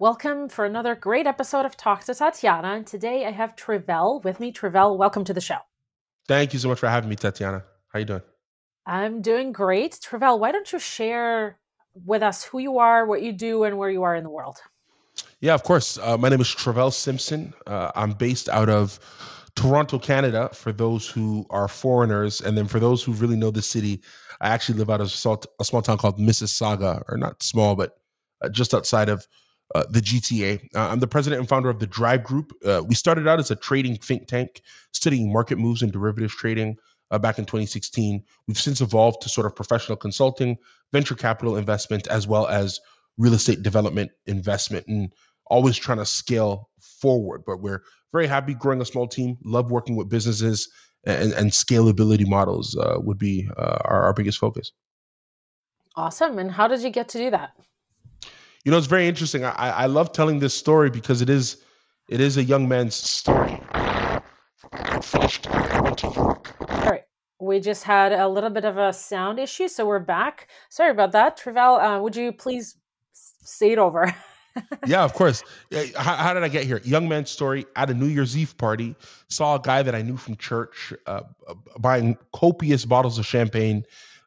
Welcome for another great episode of Talk to Tatiana. And today I have Trivelle with me. Trivelle, welcome to the show. Thank you so much for having me, Tatiana. How you doing? I'm doing great. Trivelle, why don't you share with us who you are, what you do, and where you are in the world? Yeah, of course. Uh, my name is Trivelle Simpson. Uh, I'm based out of Toronto, Canada, for those who are foreigners. And then for those who really know the city, I actually live out of a small, town called Mississauga, or not small, but uh, just outside of uh, the GTA. Uh, I'm the president and founder of the Drive Group. Uh, we started out as a trading think tank, studying market moves and derivatives trading uh, back in 2016. We've since evolved to sort of professional consulting, venture capital investment, as well as real estate development investment, and always trying to scale forward. But we're very happy growing a small team, love working with businesses, and, and scalability models uh, would be our, our biggest focus. Awesome. And how did you get to do that? You know, it's very interesting. I, I love telling this story because it is it is a young man's story. I finished. I went to York. All right. We just had a little bit of a sound issue, so we're back. Sorry about that. Trivelle, uh, would you please say it over? yeah, of course. How, how, did I get here? Young man's story at a New Year's Eve party. Saw a guy that I knew from church uh, buying copious bottles of champagne.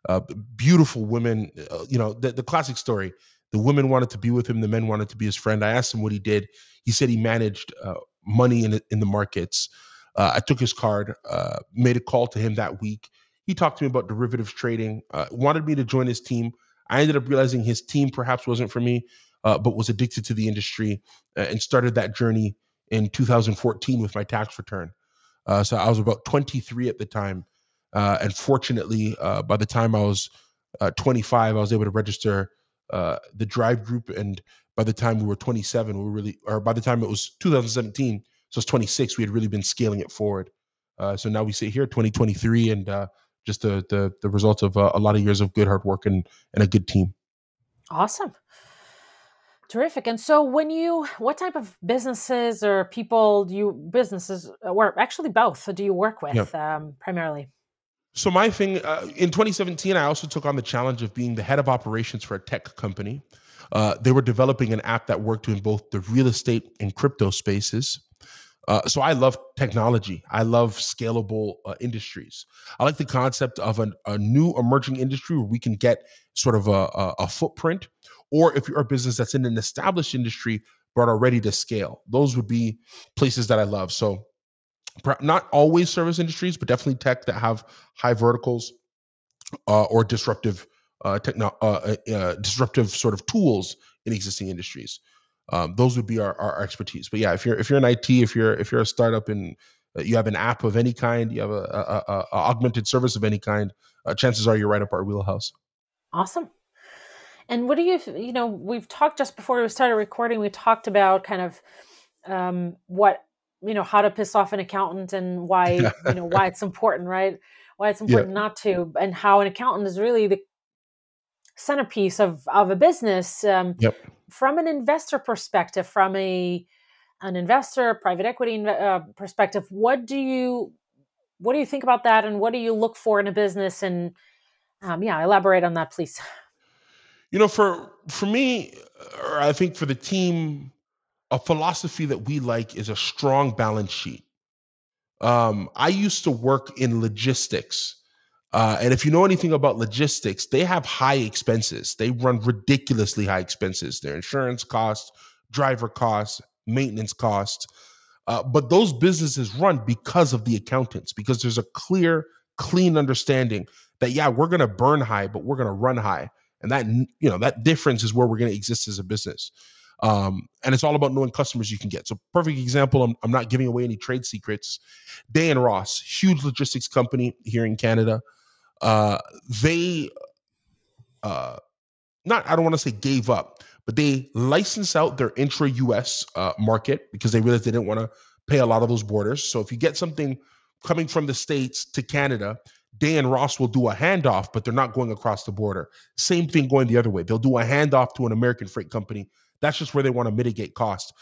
Uh, beautiful women. Uh, you know the, the classic story. The women wanted to be with him. The men wanted to be his friend. I asked him what he did. He said he managed uh, money in in the markets. Uh, I took his card, uh, made a call to him that week. He talked to me about derivatives trading. Uh, wanted me to join his team. I ended up realizing his team perhaps wasn't for me, uh, but was addicted to the industry uh, and started that journey in 2014 with my tax return. so I was about 23 at the time, and fortunately, by the time I was 25, I was able to register uh, the drive group and by the time we were 27 we were really or by the time it was 2017 so it's 26 we had really been scaling it forward. Uh, so now we sit here 2023 and uh, just the the, the result of uh, a lot of years of good hard work and and a good team. Awesome. Terrific. And so when you what type of businesses or people do you businesses or actually both do you work with yeah. um, primarily so my thing uh, in 2017, I also took on the challenge of being the head of operations for a tech company. Uh, they were developing an app that worked in both the real estate and crypto spaces. Uh, so I love technology. I love scalable uh, industries. I like the concept of an, a new emerging industry where we can get sort of a, a, a footprint, or if you're a business that's in an established industry but are ready to scale. Those would be places that I love. So not always service industries, but definitely tech that have high verticals uh, or disruptive uh, techno- uh, uh, uh, disruptive sort of tools in existing industries. Um, those would be our, our expertise. But yeah, if you're if you're in IT, if you're if you're a startup and uh, you have an app of any kind, you have a, a, a, a augmented service of any kind, chances are you're right up our wheelhouse. Awesome. And what do you you know we've talked just before we started recording. We talked about kind of um, what you know how to piss off an accountant and why you know why it's important right why it's important yeah. not to and how an accountant is really the centerpiece of of a business um, yep. from an investor perspective from a an investor private equity uh, perspective what do you what do you think about that and what do you look for in a business and um, yeah elaborate on that please you know for for me or i think for the team a philosophy that we like is a strong balance sheet. Um, I used to work in logistics. Uh, and if you know anything about logistics, they have high expenses. They run ridiculously high expenses. Their insurance costs, driver costs, maintenance costs. Uh, but those businesses run because of the accountants, because there's a clear, clean understanding that yeah, we're going to burn high, but we're going to run high, and that you know that difference is where we're going to exist as a business. Um, and it's all about knowing customers you can get. So, perfect example. I'm, I'm not giving away any trade secrets. Day and Ross, huge logistics company here in Canada. Uh, they, uh, not I don't want to say gave up, but they licensed out their intra US uh, market because they realized they didn't want to pay a lot of those borders. So if you get something coming from the states to Canada, Dan Ross will do a handoff, but they're not going across the border. Same thing going the other way. They'll do a handoff to an American freight company that's just where they want to mitigate cost.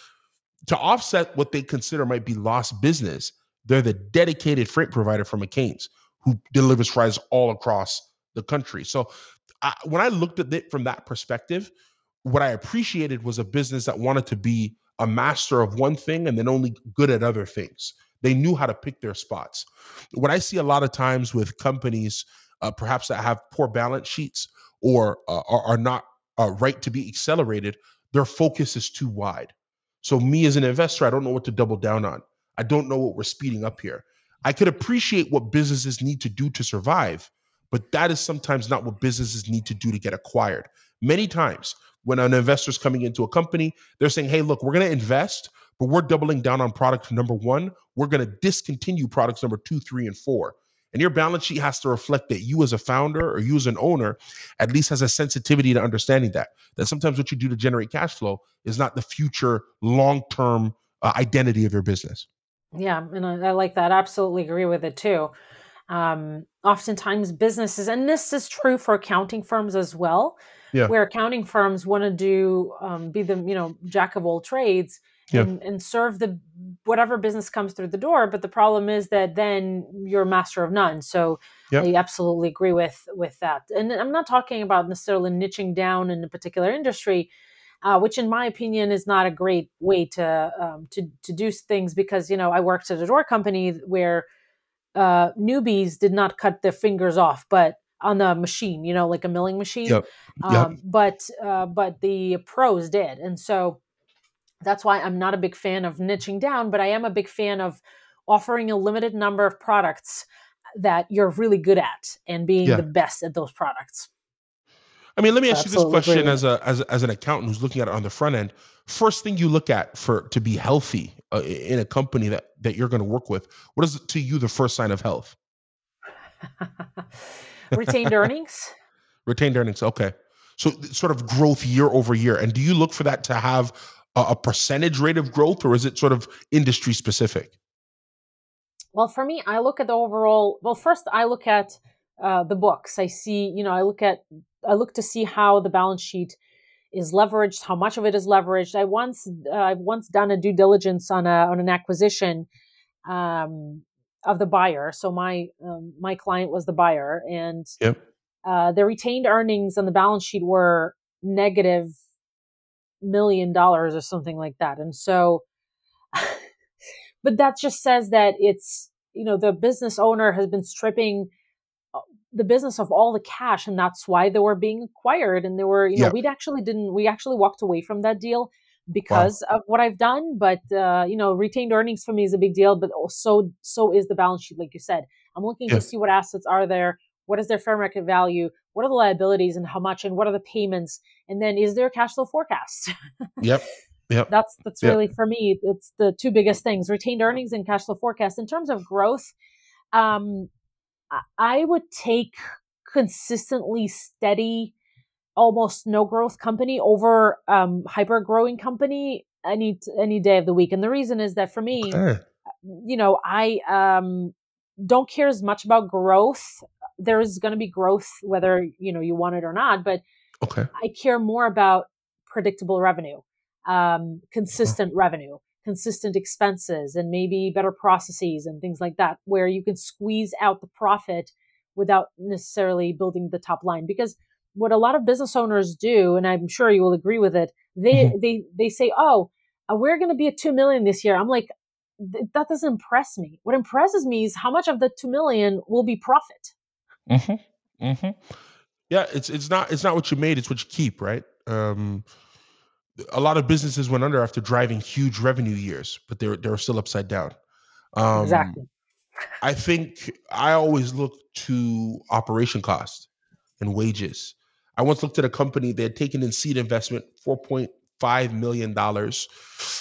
To offset what they consider might be lost business, they're the dedicated freight provider for McCain's who delivers fries all across the country. So I, when I looked at it from that perspective, what I appreciated was a business that wanted to be a master of one thing and then only good at other things. They knew how to pick their spots. What I see a lot of times with companies, uh, perhaps that have poor balance sheets or uh, are, are, not uh, right to be accelerated, their focus is too wide. So, me as an investor, I don't know what to double down on. I don't know what we're speeding up here. I could appreciate what businesses need to do to survive, but that is sometimes not what businesses need to do to get acquired. Many times, when an investor is coming into a company, they're saying, hey, look, we're going to invest, but we're doubling down on product number one. We're going to discontinue products number two, three, and four. And your balance sheet has to reflect that you, as a founder or you, as an owner, at least has a sensitivity to understanding that. That sometimes what you do to generate cash flow is not the future long term uh, identity of your business. Yeah, and I, I like that. Absolutely agree with it too. Um, oftentimes, businesses, and this is true for accounting firms as well, yeah. where accounting firms want to do um, be the you know jack of all trades yeah. and, and serve the whatever business comes through the door. But the problem is that then you're master of none. So yep. I absolutely agree with with that. And I'm not talking about necessarily niching down in a particular industry uh, which in my opinion is not a great way to um, to to do things because you know I worked at a door company where uh, newbies did not cut their fingers off, but on the machine, you know, like a milling machine. Yep. Yep. Um, but uh, but the pros did, and so that's why I'm not a big fan of niching down, but I am a big fan of offering a limited number of products that you're really good at and being yeah. the best at those products. I mean, let me ask you this question as a as as an accountant who's looking at it on the front end. First thing you look at for to be healthy uh, in a company that that you're going to work with, what is to you the first sign of health? Retained earnings. Retained earnings. Okay, so sort of growth year over year, and do you look for that to have a, percentage rate of growth, or is it sort of industry specific? Well, for me, I look at the overall. Well, first I look at uh, the books. I see, you know, I look at I look to see how the balance sheet is leveraged, how much of it is leveraged. I once uh, I've once done a due diligence on a on an acquisition um, of the buyer. So my um, my client was the buyer, and yep. uh, the retained earnings on the balance sheet were negative million dollars or something like that. And so, but that just says that it's you know the business owner has been stripping the business of all the cash and that's why they were being acquired. And they were you know we actually didn't we actually walked away from that deal because wow. of what I've done. But uh, you know retained earnings for me is a big deal but also so is the balance sheet like you said. I'm looking to see what assets are there what is their fair market value what are the liabilities and how much and what are the payments and then is there a cash flow forecast yep Yep. That's that's yep. really for me. It's the two biggest things: retained earnings and cash flow forecast. In terms of growth, um, I would take consistently steady, almost no growth company over um, hyper growing company any any day of the week. And the reason is that for me, okay. you know, I um, don't care as much about growth. There is going to be growth whether you know you want it or not, but okay. I care more about predictable revenue, um, consistent revenue consistent expenses and maybe better processes and things like that, where you can squeeze out the profit without necessarily building the top line. Because what a lot of business owners do, and I'm sure you will agree with it, they mm-hmm. they they say, "Oh, uh, we're going to be at two million this year." I'm like, that doesn't impress me. What impresses me is how much of the two million will be profit. Mm-hmm. Mm-hmm. Yeah, it's it's not it's not what you made; it's what you keep, right? Um, a lot of businesses went under after driving huge revenue years, but they're they're still upside down. Um, exactly. I think I always look to operation cost and wages. I once looked at a company they had taken in seed investment four point five million dollars.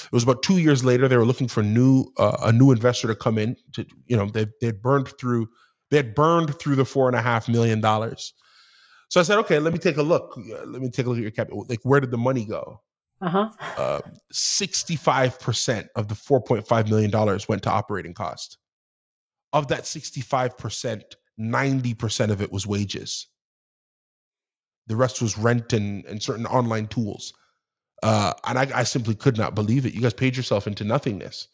It was about two years later. They were looking for new uh, a new investor to come in. To you know they they burned through they had burned through the four and a half million dollars. So I said, okay, let me take a look. Let me take a look at your capital. Like, where did the money go? Uh-huh. Uh, 65% of the $4.5 million went to operating cost. Of that 65%, 90% of it was wages. The rest was rent and, and certain online tools. Uh, and I, I simply could not believe it. You guys paid yourself into nothingness.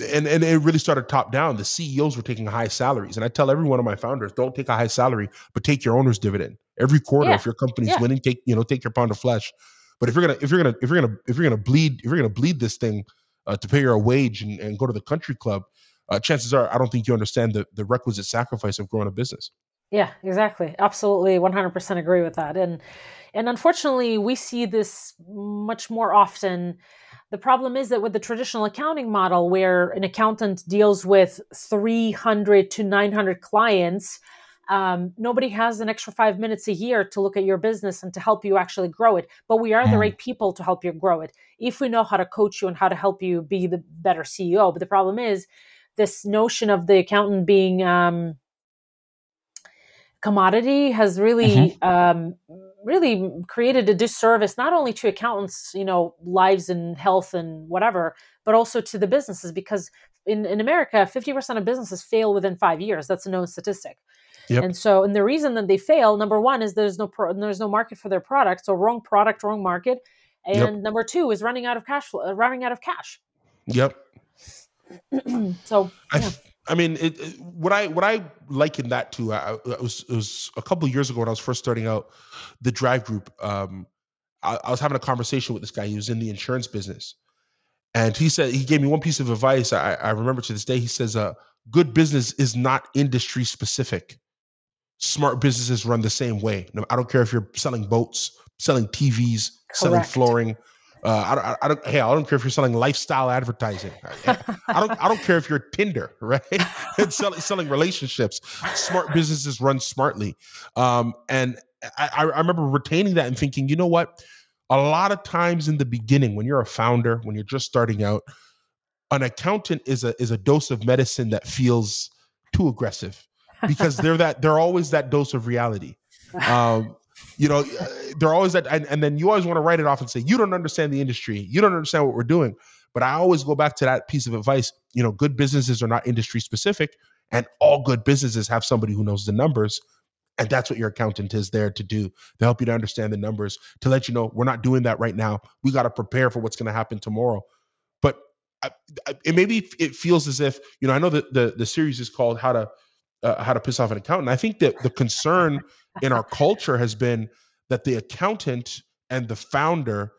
And, and it really started top down. The CEOs were taking high salaries. And I tell every one of my founders, don't take a high salary, but take your owner's dividend. Every quarter, yeah. if your company's yeah. winning, take, you know, take your pound of flesh But if you're gonna if you're gonna if you're gonna if you're gonna bleed if you're gonna bleed this thing uh, to pay your wage and, and go to the country club, uh, chances are I don't think you understand the the requisite sacrifice of growing a business. Yeah, exactly. Absolutely, 100% agree with that. And and unfortunately, we see this much more often. The problem is that with the traditional accounting model where an accountant deals with 300 to 900 clients, um, nobody has an extra five minutes a year to look at your business and to help you actually grow it. But we are the mm. right people to help you grow it if we know how to coach you and how to help you be the better CEO. But the problem is this notion of the accountant being um, commodity has really mm-hmm. um, really created a disservice not only to accountants you know lives and health and whatever but also to the businesses because in, in america 50% of businesses fail within five years that's a known statistic Yep. And so, and the reason that they fail, number one, is there's no pro, there's no market for their product, so wrong product, wrong market, and yep. number two is running out of cash flow, uh, running out of cash. Yep. so, yeah. I, I mean, it, it, what I what I liken that to, I, it was it was a couple years ago when I was first starting out the Drive Group. Um, I, I was having a conversation with this guy. He was in the insurance business, and he said he gave me one piece of advice. I, I remember to this day. He says, "Uh, good business is not industry specific." smart businesses run the same way. I don't care if you're selling boats, selling TVs, Correct. selling flooring. Uh, I, don't, I don't. Hey, I don't care if you're selling lifestyle advertising. I, I don't. I don't care if you're Tinder, right? and selling, selling relationships. Smart businesses run smartly. Um, and I, I remember retaining that and thinking, you know what? A lot of times in the beginning, when you're a founder, when you're just starting out, an accountant is a is a dose of medicine that feels too aggressive because they're that they're always that dose of reality. Um, you know, uh, they're always that, and, and then you always want to write it off and say you don't understand the industry, you don't understand what we're doing. But I always go back to that piece of advice. You know, good businesses are not industry specific, and all good businesses have somebody who knows the numbers. And that's what your accountant is there to do to help you to understand the numbers, to let you know we're not doing that right now. We got to prepare for what's going to happen tomorrow. But I, I, it maybe it feels as if you know. I know that the the series is called "How to uh, how to piss off an accountant. I think that the concern in our culture has been that the accountant and the founder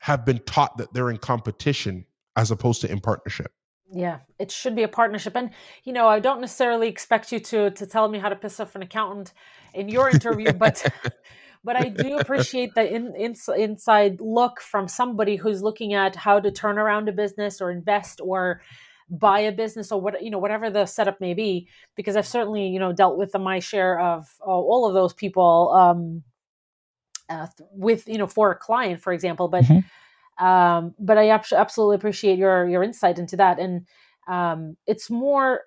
have been taught that they're in competition as opposed to in partnership. Yeah, it should be a partnership. And you know, I don't necessarily expect you to to tell me how to piss off an accountant in your interview, but but I do appreciate the in, in, inside look from somebody who's looking at how to turn around a business or invest or buy a business or what you know whatever the setup may be because i've certainly you know dealt with the, my share of uh, all of those people um, uh, with you know for a client for example but mm-hmm. um, but i absolutely appreciate your your insight into that. And um, it's more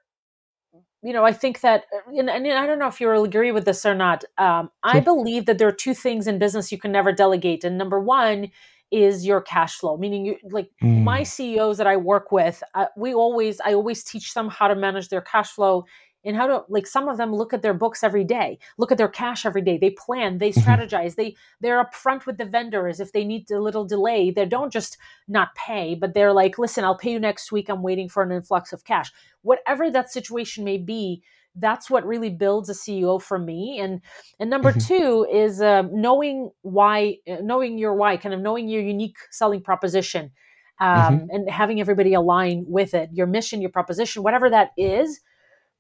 you know i think that uh, and, and i don't know if you agree with this or not um, i believe that there are two things in business you can never delegate. And number one is your cash flow meaning you like mm. my ceos that i work with uh, we always i always teach them how to manage their cash flow and how to like some of them look at their books every day look at their cash every day they plan they mm-hmm. strategize they they're upfront with the vendors if they need a little delay they don't just not pay but they're like listen i'll pay you next week i'm waiting for an influx of cash whatever that situation may be that's what really builds a CEO for me. And and number mm-hmm. two is um, knowing why, uh, knowing your why, kind of knowing your unique selling proposition, um, mm-hmm. and having everybody align with it, your mission, your proposition, whatever that is.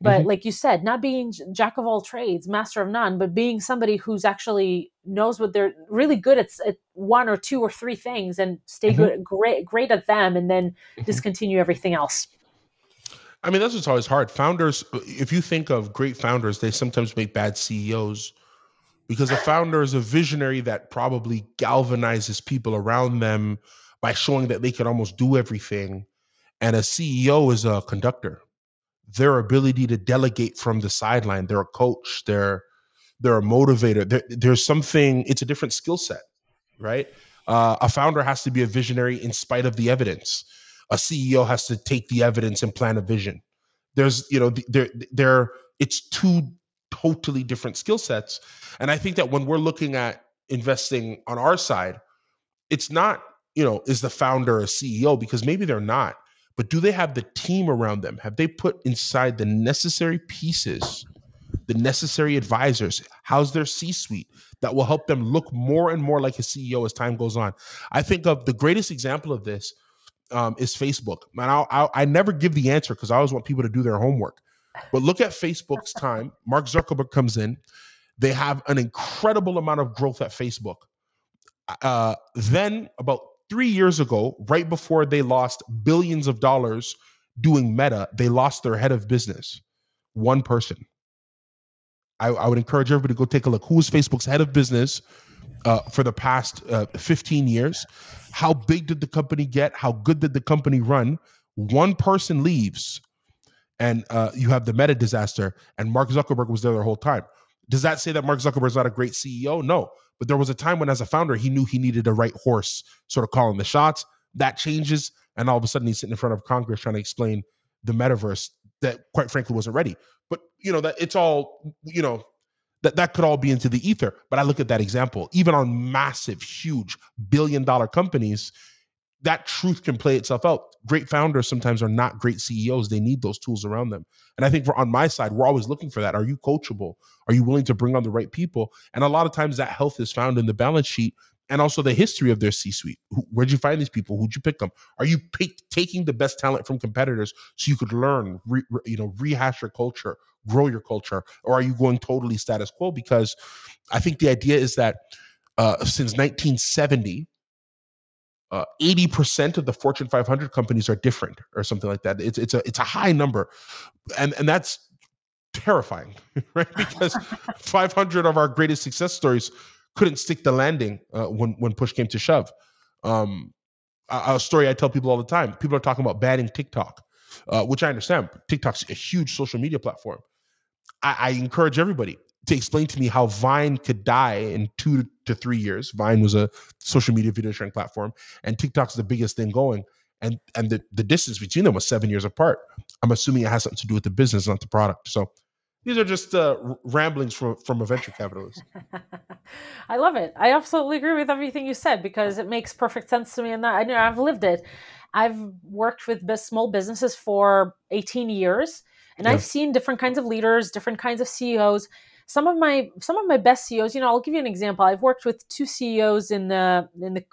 But mm-hmm. like you said, not being jack of all trades, master of none, but being somebody who's actually knows what they're really good at, at one or two or three things and stay mm-hmm. good, great, great at them, and then mm-hmm. discontinue everything else. I mean, that's what's always hard. Founders, if you think of great founders, they sometimes make bad CEOs because a founder is a visionary that probably galvanizes people around them by showing that they can almost do everything. And a CEO is a conductor. Their ability to delegate from the sideline, they're a coach, they're they're a motivator. There, there's something. It's a different skill set, right? Uh, a founder has to be a visionary in spite of the evidence a CEO has to take the evidence and plan a vision. There's, you know, there, there, it's two totally different skill sets. And I think that when we're looking at investing on our side, it's not, you know, is the founder a CEO? Because maybe they're not, but do they have the team around them? Have they put inside the necessary pieces the necessary advisors? How's their C suite that will help them look more and more like a CEO as time goes on? I think of the greatest example of this um, is Facebook. Man, I'll, I, I never give the answer because I always want people to do their homework. But look at Facebook's time. Mark Zuckerberg comes in. They have an incredible amount of growth at Facebook. Uh, then, about three years ago, right before they lost billions of dollars doing Meta, they lost their head of business. One person. I, I would encourage everybody to go take a look. Who was Facebook's head of business uh, for the past uh, 15 years? How big did the company get? How good did the company run? One person leaves, and uh, you have the Meta disaster, and Mark Zuckerberg was there the whole time. Does that say that Mark Zuckerberg's not a great CEO? No. But there was a time when, as a founder, he knew he needed a right horse, sort of calling the shots. That changes, and all of a sudden, he's sitting in front of Congress trying to explain the metaverse that, quite frankly, wasn't ready. But you know that it's all you know that that could all be into the ether. But I look at that example, even on massive, huge billion dollar companies, that truth can play itself out. Great founders sometimes are not great CEOs. They need those tools around them. And I think for on my side, we're always looking for that. Are you coachable? Are you willing to bring on the right people? And a lot of times that health is found in the balance sheet and also the history of their C-suite. Where'd you find these people? Who'd you pick them? Are you pick, taking the best talent from competitors so you could learn, re, re, you know, rehash your culture, grow your culture, or are you going totally status quo? Because I think the idea is that uh, since 1970, uh, 80% of the Fortune 500 companies are different, or something like that. It's it's a it's a high number, and and that's terrifying, right? Because 500 of our greatest success stories couldn't stick the landing uh, when when push came to shove. Um, a, a, story I tell people all the time. People are talking about banning TikTok, uh, which I understand. TikTok's a huge social media platform. I, I encourage everybody to explain to me how Vine could die in two to three years. Vine was a social media video sharing platform, and TikTok's the biggest thing going. And and the, the distance between them was seven years apart. I'm assuming it has something to do with the business, not the product. So these are just uh, ramblings from from a venture capitalist. I love it. I absolutely agree with everything you said because it makes perfect sense to me, and that I know I've lived it. I've worked with small businesses for 18 years, and yeah. I've seen different kinds of leaders, different kinds of CEOs. Some of my some of my best CEOs, you know, I'll give you an example. I've worked with two CEOs in the in the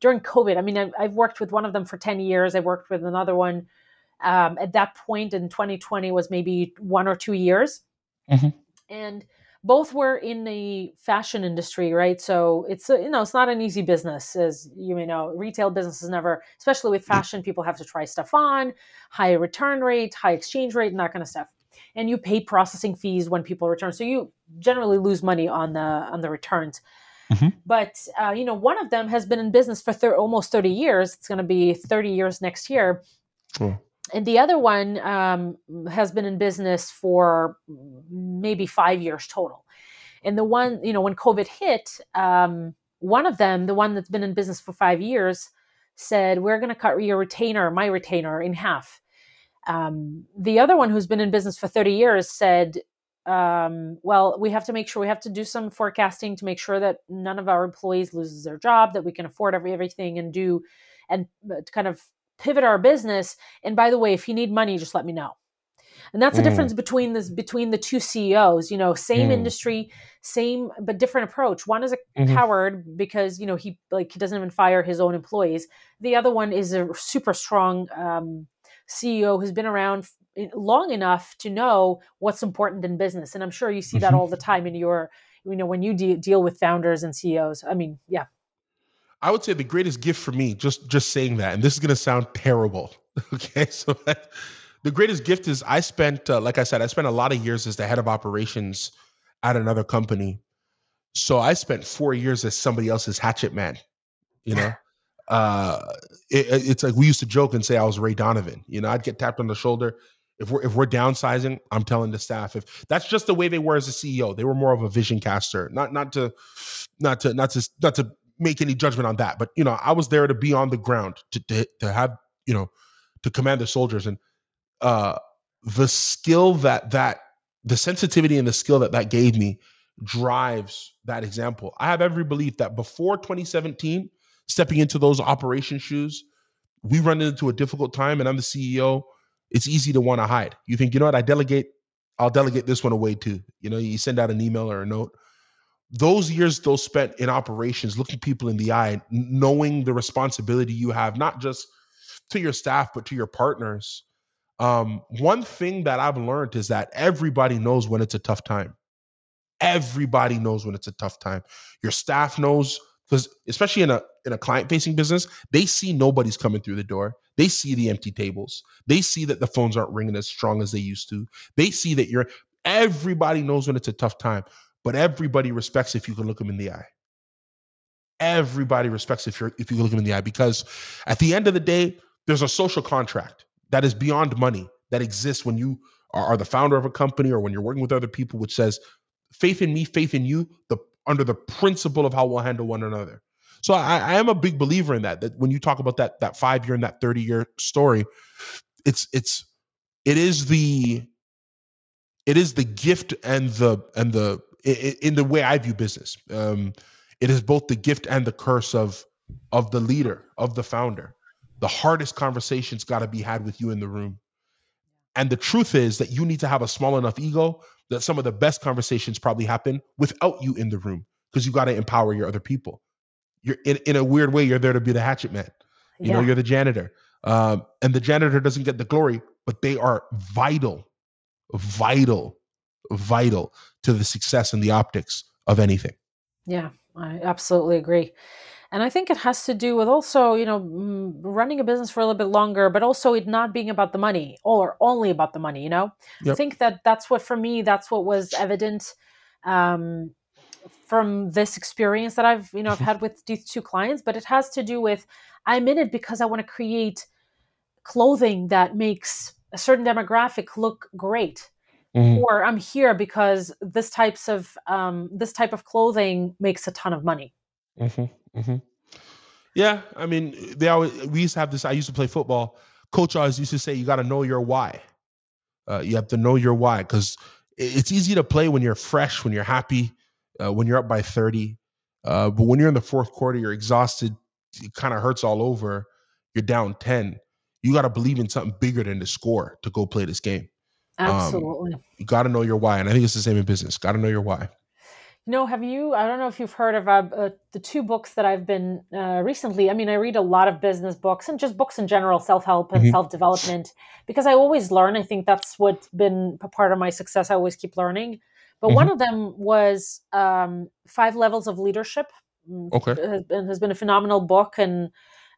during COVID. I mean, I've, I've worked with one of them for 10 years. I worked with another one um, at that point in 2020 was maybe one or two years. Mm-hmm. And both were in the fashion industry, right? So it's you know it's not an easy business, as you may know. Retail business is never, especially with fashion, people have to try stuff on, high return rate, high exchange rate, and that kind of stuff. And you pay processing fees when people return, so you generally lose money on the on the returns. Mm-hmm. But uh, you know, one of them has been in business for thir- almost thirty years. It's going to be thirty years next year. Oh and the other one um, has been in business for maybe five years total. And the one, you know, when COVID hit, um, one of them, the one that's been in business for five years, said, We're going to cut your retainer, my retainer, in half. Um, the other one, who's been in business for 30 years, said, um, well, we have to make sure we have to do some forecasting to make sure that none of our employees loses their job, that we can afford every, everything and do and uh, kind of pivot our business. And by the way, if you need money, just let me know. And that's the mm. difference between this between the two CEOs. You know, same mm. industry, same but different approach. One is a mm-hmm. coward because you know he like he doesn't even fire his own employees. The other one is a super strong um, CEO who's been around long enough to know what's important in business. And I'm sure you see that mm-hmm. all the time in your you know when you de- deal with founders and CEOs. I mean, yeah. I would say the greatest gift for me, just just saying that, and this is going to sound terrible. Okay, so the greatest gift is I spent, uh, like I said, I spent a lot of years as the head of operations at another company. So I spent four years as somebody else's hatchet man. You know, uh, it, it's like we used to joke and say I was Ray Donovan. You know, I'd get tapped on the shoulder. If we're if we're downsizing, I'm telling the staff if that's just the way they were as a CEO. They were more of a vision caster, not not to not to not to not to make any judgment on that. But you know, I was there to be on the ground to to, to have you know to command the soldiers and uh the skill that that the sensitivity and the skill that that gave me drives that example. I have every belief that before 2017, stepping into those operation shoes, we run into a difficult time and I'm the CEO. It's easy to want to hide. You think, you know what, I delegate, I'll delegate this one away too. You know, you send out an email or a note. Those years those spent in operations, looking people in the eye, knowing the responsibility you have, not just to your staff, but to your partners. Um, one thing that I've learned is that everybody knows when it's a tough time. Everybody knows when it's a tough time. Your staff knows because especially in a in a client facing business, they see nobody's coming through the door. They see the empty tables. They see that the phones aren't ringing as strong as they used to. They see that you're everybody knows when it's a tough time, but everybody respects if you can look them in the eye. Everybody respects if you're if you look them in the eye because at the end of the day, there's a social contract that is beyond money that exists when you are, are the founder of a company or when you're working with other people, which says faith in me, faith in you, the under the principle of how we'll handle one another. So I, I am a big believer in that. That when you talk about that that five year and that thirty year story, it's it's it is the it is the gift and the and the in the way I view business. Um, it is both the gift and the curse of of the leader of the founder. The hardest conversations got to be had with you in the room. And the truth is that you need to have a small enough ego that some of the best conversations probably happen without you in the room because you got to empower your other people. You're in, in a weird way, you're there to be the hatchet man. You yeah. know, you're the janitor. Um, and the janitor doesn't get the glory, but they are vital, vital, vital to the success and the optics of anything. Yeah, I absolutely agree. And I think it has to do with also, you know, running a business for a little bit longer, but also it not being about the money or only about the money, you know? Yep. I think that that's what, for me, that's what was evident um, from this experience that I've, you know, I've had with these two clients, but it has to do with I'm in it because I want to create clothing that makes a certain demographic look great. Mm-hmm. Or I'm here because this types of um, this type of clothing makes a ton of money. Mm-hmm, mm-hmm. Yeah, I mean, they always we used to have this. I used to play football. Coach always used to say, "You got to know your why. Uh, you have to know your why because it's easy to play when you're fresh, when you're happy, uh, when you're up by thirty. Uh, but when you're in the fourth quarter, you're exhausted. It kind of hurts all over. You're down ten. You got to believe in something bigger than the score to go play this game. Um, Absolutely. Um, you got to know your why, and I think it's the same in business. Got to know your why. You know, have you? I don't know if you've heard of uh, uh, the two books that I've been uh, recently. I mean, I read a lot of business books and just books in general, self help and mm-hmm. self development, because I always learn. I think that's what's been a part of my success. I always keep learning. But mm-hmm. one of them was um, Five Levels of Leadership. Mm, okay. It has been a phenomenal book. And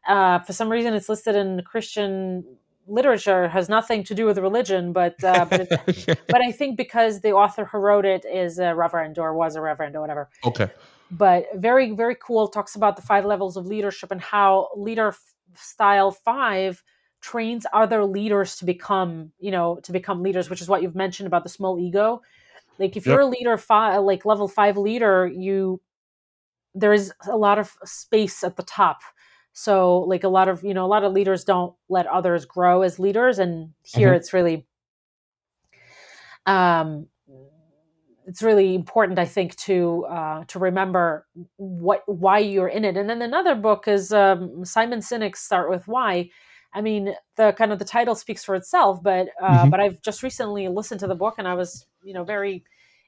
uh, for some reason, it's listed in Christian literature has nothing to do with religion, but uh, but, it, but I think because the author who wrote it is a reverend or was a reverend or whatever. Okay. But very very cool. Talks about the five levels of leadership and how leader style five trains other leaders to become you know to become leaders, which is what you've mentioned about the small ego. Like if yep. you're a leader five, like level five leader, you there is a lot of space at the top so like a lot of, you know, a lot of leaders don't let others grow as leaders. And here mm-hmm. it's really um it's really important, I think, to uh, to remember what why you're in it. And then another book is um, Simon Sinek's Start with Why. I mean, the kind of the title speaks for itself, but uh, mm-hmm. but I've just recently listened to the book and I was, you know, very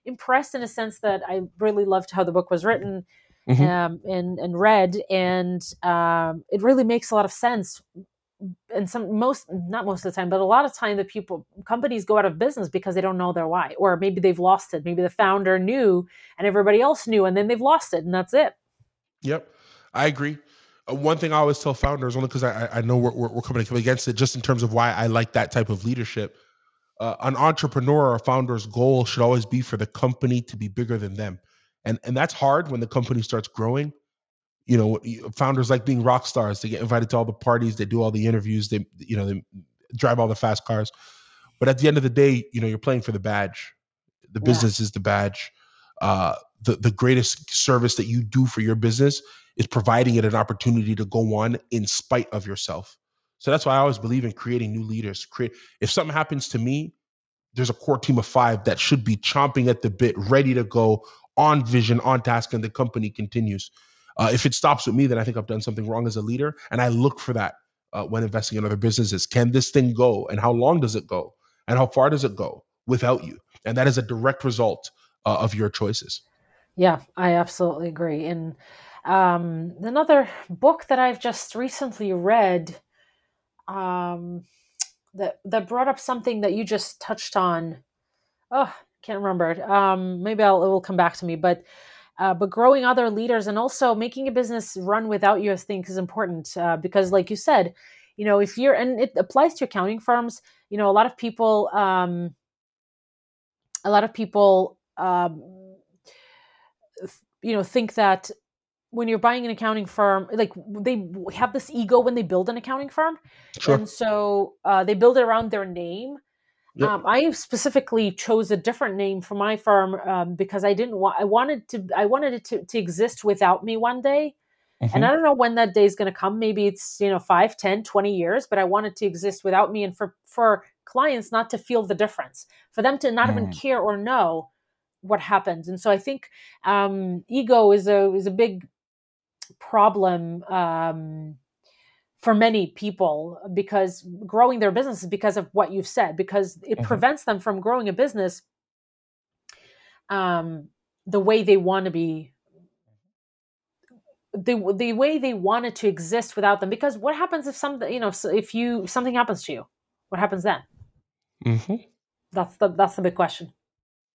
impressed in a sense that I really loved how the book was written mm-hmm. um, and and read, and um, it really makes a lot of sense. And some most not most of the time, but a lot of time, the people companies go out of business because they don't know their why, or maybe they've lost it. Maybe the founder knew and everybody else knew, and then they've lost it, and that's it. Yep, I agree. Uh, one thing I always tell founders, only because I, I know we're, we're coming against it, just in terms of why I like that type of leadership. Uh, an entrepreneur or a founder's goal should always be for the company to be bigger than them and and that's hard when the company starts growing. You know founders like being rock stars. They get invited to all the parties. They do all the interviews. They you know they drive all the fast cars. But at the end of the day you know you're playing for the badge. The yeah. business is the badge. Uh, the, the greatest service that you do for your business is providing it an opportunity to go on in spite of yourself. So that's why i always believe in creating new leaders. Create if something happens to me there's a core team of five that should be chomping at the bit ready to go on vision, on task, and the company continues. Uh, if it stops with me, then I think I've done something wrong as a leader. And I look for that uh, when investing in other businesses. Can this thing go? And how long does it go? And how far does it go without you? and that is a direct result uh, of your choices. Yeah, I absolutely agree. And um, another book that I've just recently read um, that that brought up something that you just touched on. Oh, can't remember it. Um, maybe I'll, it will come back to me. But uh, but growing other leaders and also making a business run without you, I think, is important uh, because, like you said, you know, if you're and it applies to accounting firms. You know, a lot of people, um, a lot of people, um, you know, think that when you're buying an accounting firm, like they have this ego when they build an accounting firm, sure. and so uh, they build it around their name. Yep. Um, I specifically chose a different name for my firm um, because I didn't want. I wanted to. I wanted it to, to exist without me one day, mm-hmm. and I don't know when that day is going to come. Maybe it's you know 5, 10, 20 years, but I wanted to exist without me, and for for clients not to feel the difference, for them to not mm. even care or know what happens. And so I think um, ego is a is a big problem um, for many people because growing their business is because of what you've said because it mm-hmm. prevents them from growing a business um, the way they want to be the the way they want it to exist without them because what happens if something you know if you if something happens to you what happens then mm-hmm. that's the that's the big question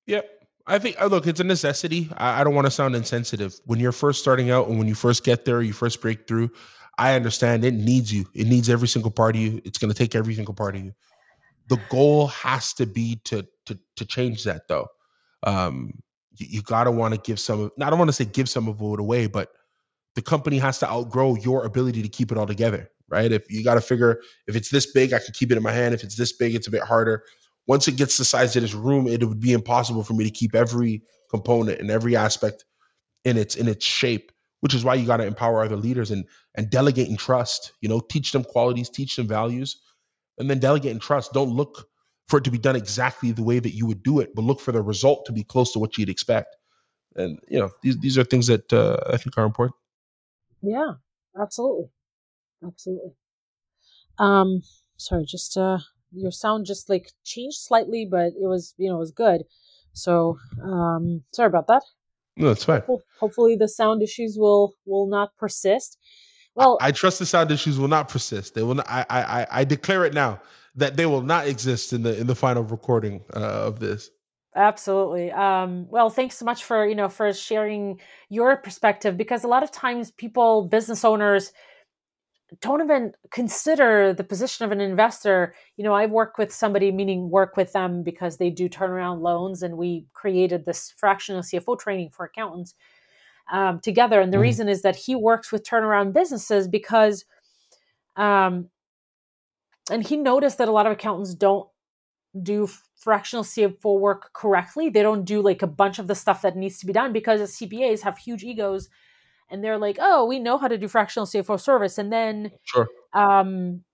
yep I think uh, look, it's a necessity. I, I don't want to sound insensitive. When you're first starting out and when you first get there, you first break through. I understand it needs you. It needs every single part of you. It's going to take every single part of you. The goal has to be to to to change that though. Um, you, you gotta want to give some. I don't want to say give some of it away, but the company has to outgrow your ability to keep it all together, right? If you got to figure if it's this big, I can keep it in my hand. If it's this big, it's a bit harder once it gets the size of this room, it would be impossible for me to keep every component and every aspect in its in its shape. Which is why you got to empower other leaders and and delegate and trust. You know, teach them qualities, teach them values, and then delegate and trust. Don't look for it to be done exactly the way that you would do it, but look for the result to be close to what you'd expect. And you know, these these are things that uh, I think are important. Yeah, absolutely, absolutely. Um, sorry, just uh, your sound just like changed slightly, but it was you know it was good. So um, sorry about that. No, that's fine. Hopefully, the sound issues will will not persist. Well, I, I trust the sound issues will not persist. They will. Not, I, I I declare it now that they will not exist in the in the final recording uh, of this. Absolutely. Um, well, thanks so much for you know for sharing your perspective because a lot of times people, business owners, don't even consider the position of an investor. You know, I work with somebody, meaning work with them because they do turnaround loans, and we created this fractional CFO training for accountants um, together. And the mm. reason is that he works with turnaround businesses because, um, and he noticed that a lot of accountants don't do fractional CFO work correctly. They don't do like a bunch of the stuff that needs to be done because CPAs have huge egos and they're like, "Oh, we know how to do fractional CFO service," and then sure. Um,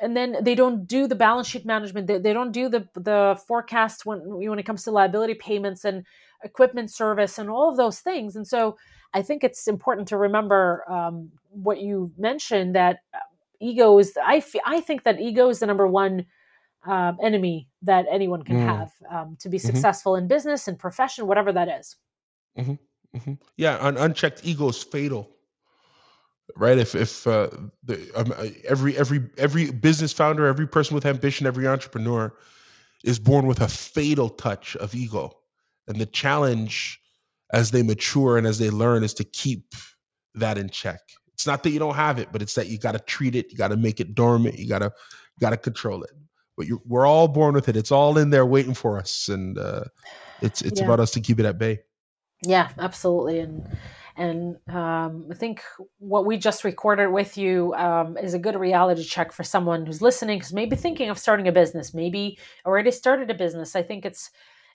and then they don't do the balance sheet management. They, they don't do the the forecast when when it comes to liability payments and equipment service and all of those things. And so I think it's important to remember um, what you mentioned that uh, ego is. I f- I think that ego is the number one um, enemy that anyone can mm. have um, to be mm-hmm. successful in business and profession, whatever that is. Mm-hmm. Mm-hmm. Yeah, an unchecked ego is fatal, right? If if uh, the, um, uh, every every every business founder, every person with ambition, every entrepreneur is born with a fatal touch of ego, and the challenge as they mature and as they learn is to keep that in check. It's not that you don't have it, but it's that you got to treat it, you got to make it dormant, you got to got to control it. But we're all born with it. It's all in there waiting for us, and uh, it's it's yeah. about us to keep it at bay. Yeah, absolutely. And and um, I think what we just recorded with you um, is a good reality check for someone who's listening, who's maybe thinking of starting a business, maybe already started a business. I think it's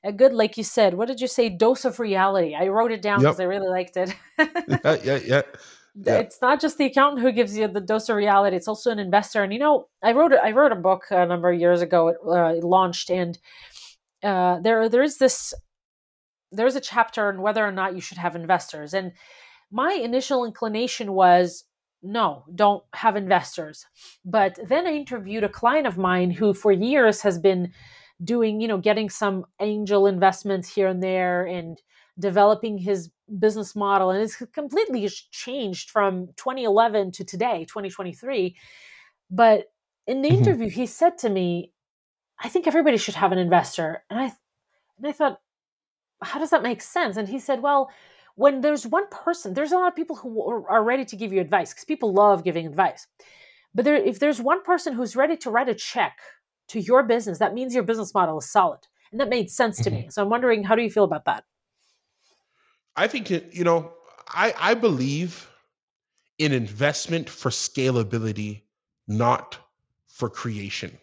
a good, like you said, what did you say? Dose of reality. I wrote it down because yep. I really liked it. yeah, yeah, yeah. It's not just the accountant who gives you the dose of reality; it's also an investor. And you know, I wrote I wrote a book a number of years ago. It uh, launched, and uh, there there is this there's a chapter on whether or not you should have investors. And my initial inclination was no, don't have investors. But then I interviewed a client of mine who, for years, has been doing, you know, getting some angel investments here and there and developing his business model. And it's completely changed from 2011 to today, 2023. But in the mm-hmm. interview, he said to me, I think everybody should have an investor. And I, and I thought, how does that make sense? And he said, well, when there's one person, there's a lot of people who are ready to give you advice because people love giving advice. But there, if there's one person who's ready to write a check to your business, that means your business model is solid. And that made sense to mm-hmm. me. So I'm wondering, how do you feel about that? I think, you know, I, I believe in investment for scalability, not for creation.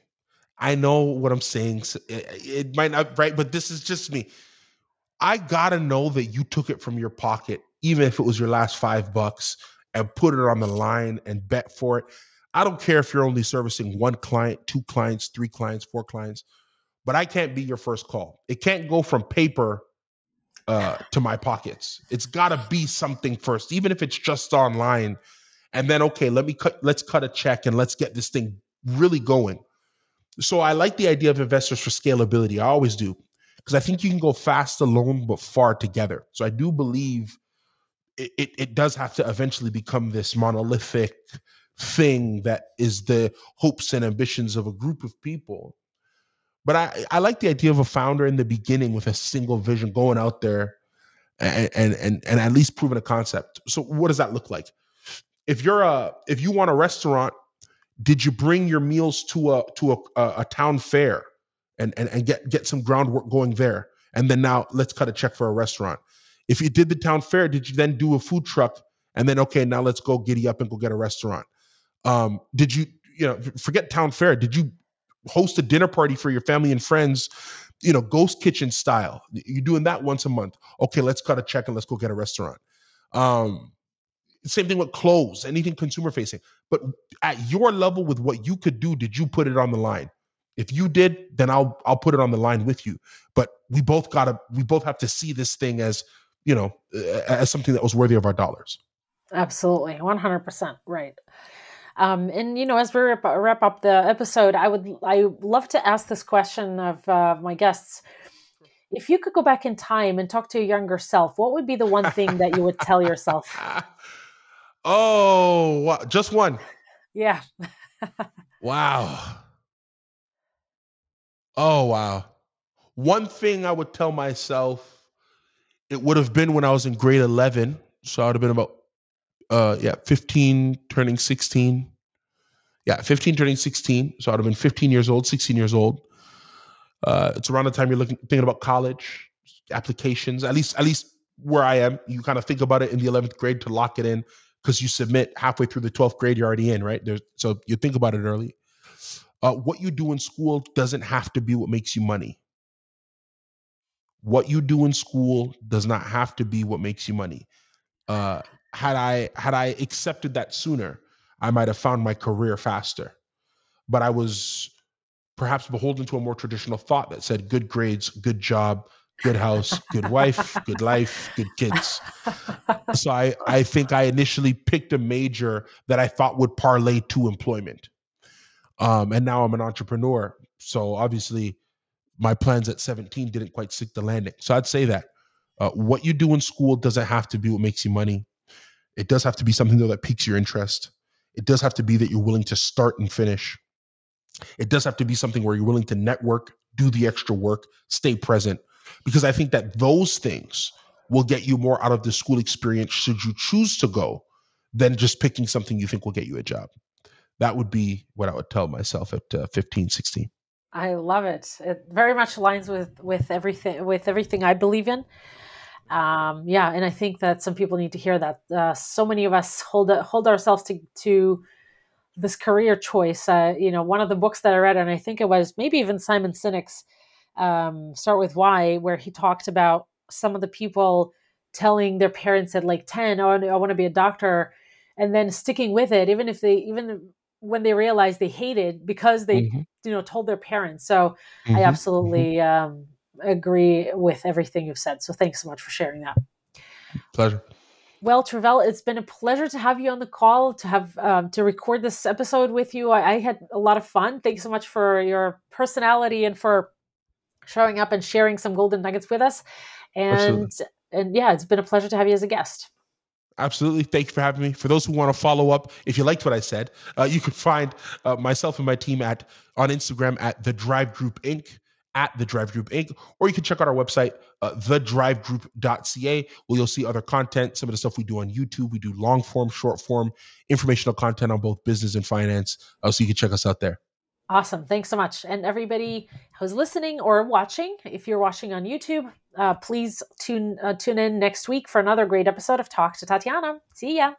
I know what I'm saying. It might not right, but this is just me. I gotta know that you took it from your pocket, even if it was your last five bucks, and put it on the line and bet for it. I don't care if you're only servicing one client, two clients, three clients, four clients, but I can't be your first call. It can't go from paper uh, to my pockets. It's got to be something first, even if it's just online. And then, okay, let me cut. Let's cut a check and let's get this thing really going. So I like the idea of investors for scalability. I always do because I think you can go fast alone but far together. So I do believe it, it, it does have to eventually become this monolithic thing that is the hopes and ambitions of a group of people. But I, I like the idea of a founder in the beginning with a single vision going out there and, and and and at least proving a concept. So what does that look like? If you're a if you want a restaurant, did you bring your meals to a to a, a, town fair? and, and, and get, get some groundwork going there. And then now let's cut a check for a restaurant. If you did the town fair, did you then do a food truck? And then, okay, now let's go giddy up and go get a restaurant. Um, did you, you know, forget town fair. Did you host a dinner party for your family and friends, you know, ghost kitchen style? You're doing that once a month. Okay, let's cut a check and let's go get a restaurant. Um, same thing with clothes, anything consumer facing. But at your level with what you could do, did you put it on the line? If you did, then I'll I'll put it on the line with you. But we both gotta we both have to see this thing as you know as something that was worthy of our dollars. Absolutely, one hundred percent right. Um, and you know, as we wrap, wrap, up the episode, I would I love to ask this question of uh, my guests. If you could go back in time and talk to your younger self, what would be the one thing that you would tell yourself? oh, just one. Yeah. wow. Oh wow. One thing I would tell myself, it would have been when I was in grade 11. So I would have been about uh yeah, 15 turning 16. Yeah, 15 turning 16. So I'd have been 15 years old, 16 years old. Uh, it's around the time you're looking thinking about college applications. At least at least where I am, you kind of think about it in the 11th grade to lock it in because you submit halfway through the 12th grade, you're already in, right? There's, so you think about it early. Uh, what you do in school doesn't have to be what makes you money. What you do in school does not have to be what makes you money. Uh, had I had I accepted that sooner, I might have found my career faster. But I was perhaps beholden to a more traditional thought that said good grades, good job, good house, good wife, good life, good kids. So I, I think I initially picked a major that I thought would parlay to employment. Um, and now I'm an entrepreneur. So obviously, my plans at 17 didn't quite stick the landing. So I'd say that uh, what you do in school doesn't have to be what makes you money. It does have to be something though that piques your interest. It does have to be that you're willing to start and finish. It does have to be something where you're willing to network, do the extra work, stay present. Because I think that those things will get you more out of the school experience should you choose to go than just picking something you think will get you a job that would be what I would tell myself at uh, 15, 16. I love it. It very much aligns with with everything with everything I believe in. Um, yeah, and I think that some people need to hear that. Uh, so many of us hold hold ourselves to to this career choice. Uh, you know, one of the books that I read, and I think it was maybe even Simon Sinek's um, "Start with Why," where he talked about some of the people telling their parents at like ten, "Oh, I want to be a doctor," and then sticking with it, even if they even when they realized they hated because they mm-hmm. you know told their parents so mm-hmm. i mm-hmm. absolutely um, agree with everything you've said so thanks so much for sharing that pleasure well Trivelle it's been a pleasure to have you on the call to have um, to record this episode with you I, I, had a lot of fun thanks so much for your personality and for showing up and sharing some golden nuggets with us. And Absolutely. and yeah, it's been a pleasure to have you as a guest. Absolutely. Thank you for having me. For those who want to follow up, if you liked what I said, uh, you can find uh, myself and my team at on Instagram at the Drive Group Inc. At the Drive Group Inc. Or you can check out our website, uh, thedrivegroup.ca, where you'll see other content, some of the stuff we do on YouTube. We do long form, short form, informational content on both business and finance. Uh, so you can check us out there. Awesome. Thanks so much. And everybody who's listening or watching, if you're watching on YouTube, uh, please tune uh, tune in next week for another great episode of Talk to Tatiana. See ya.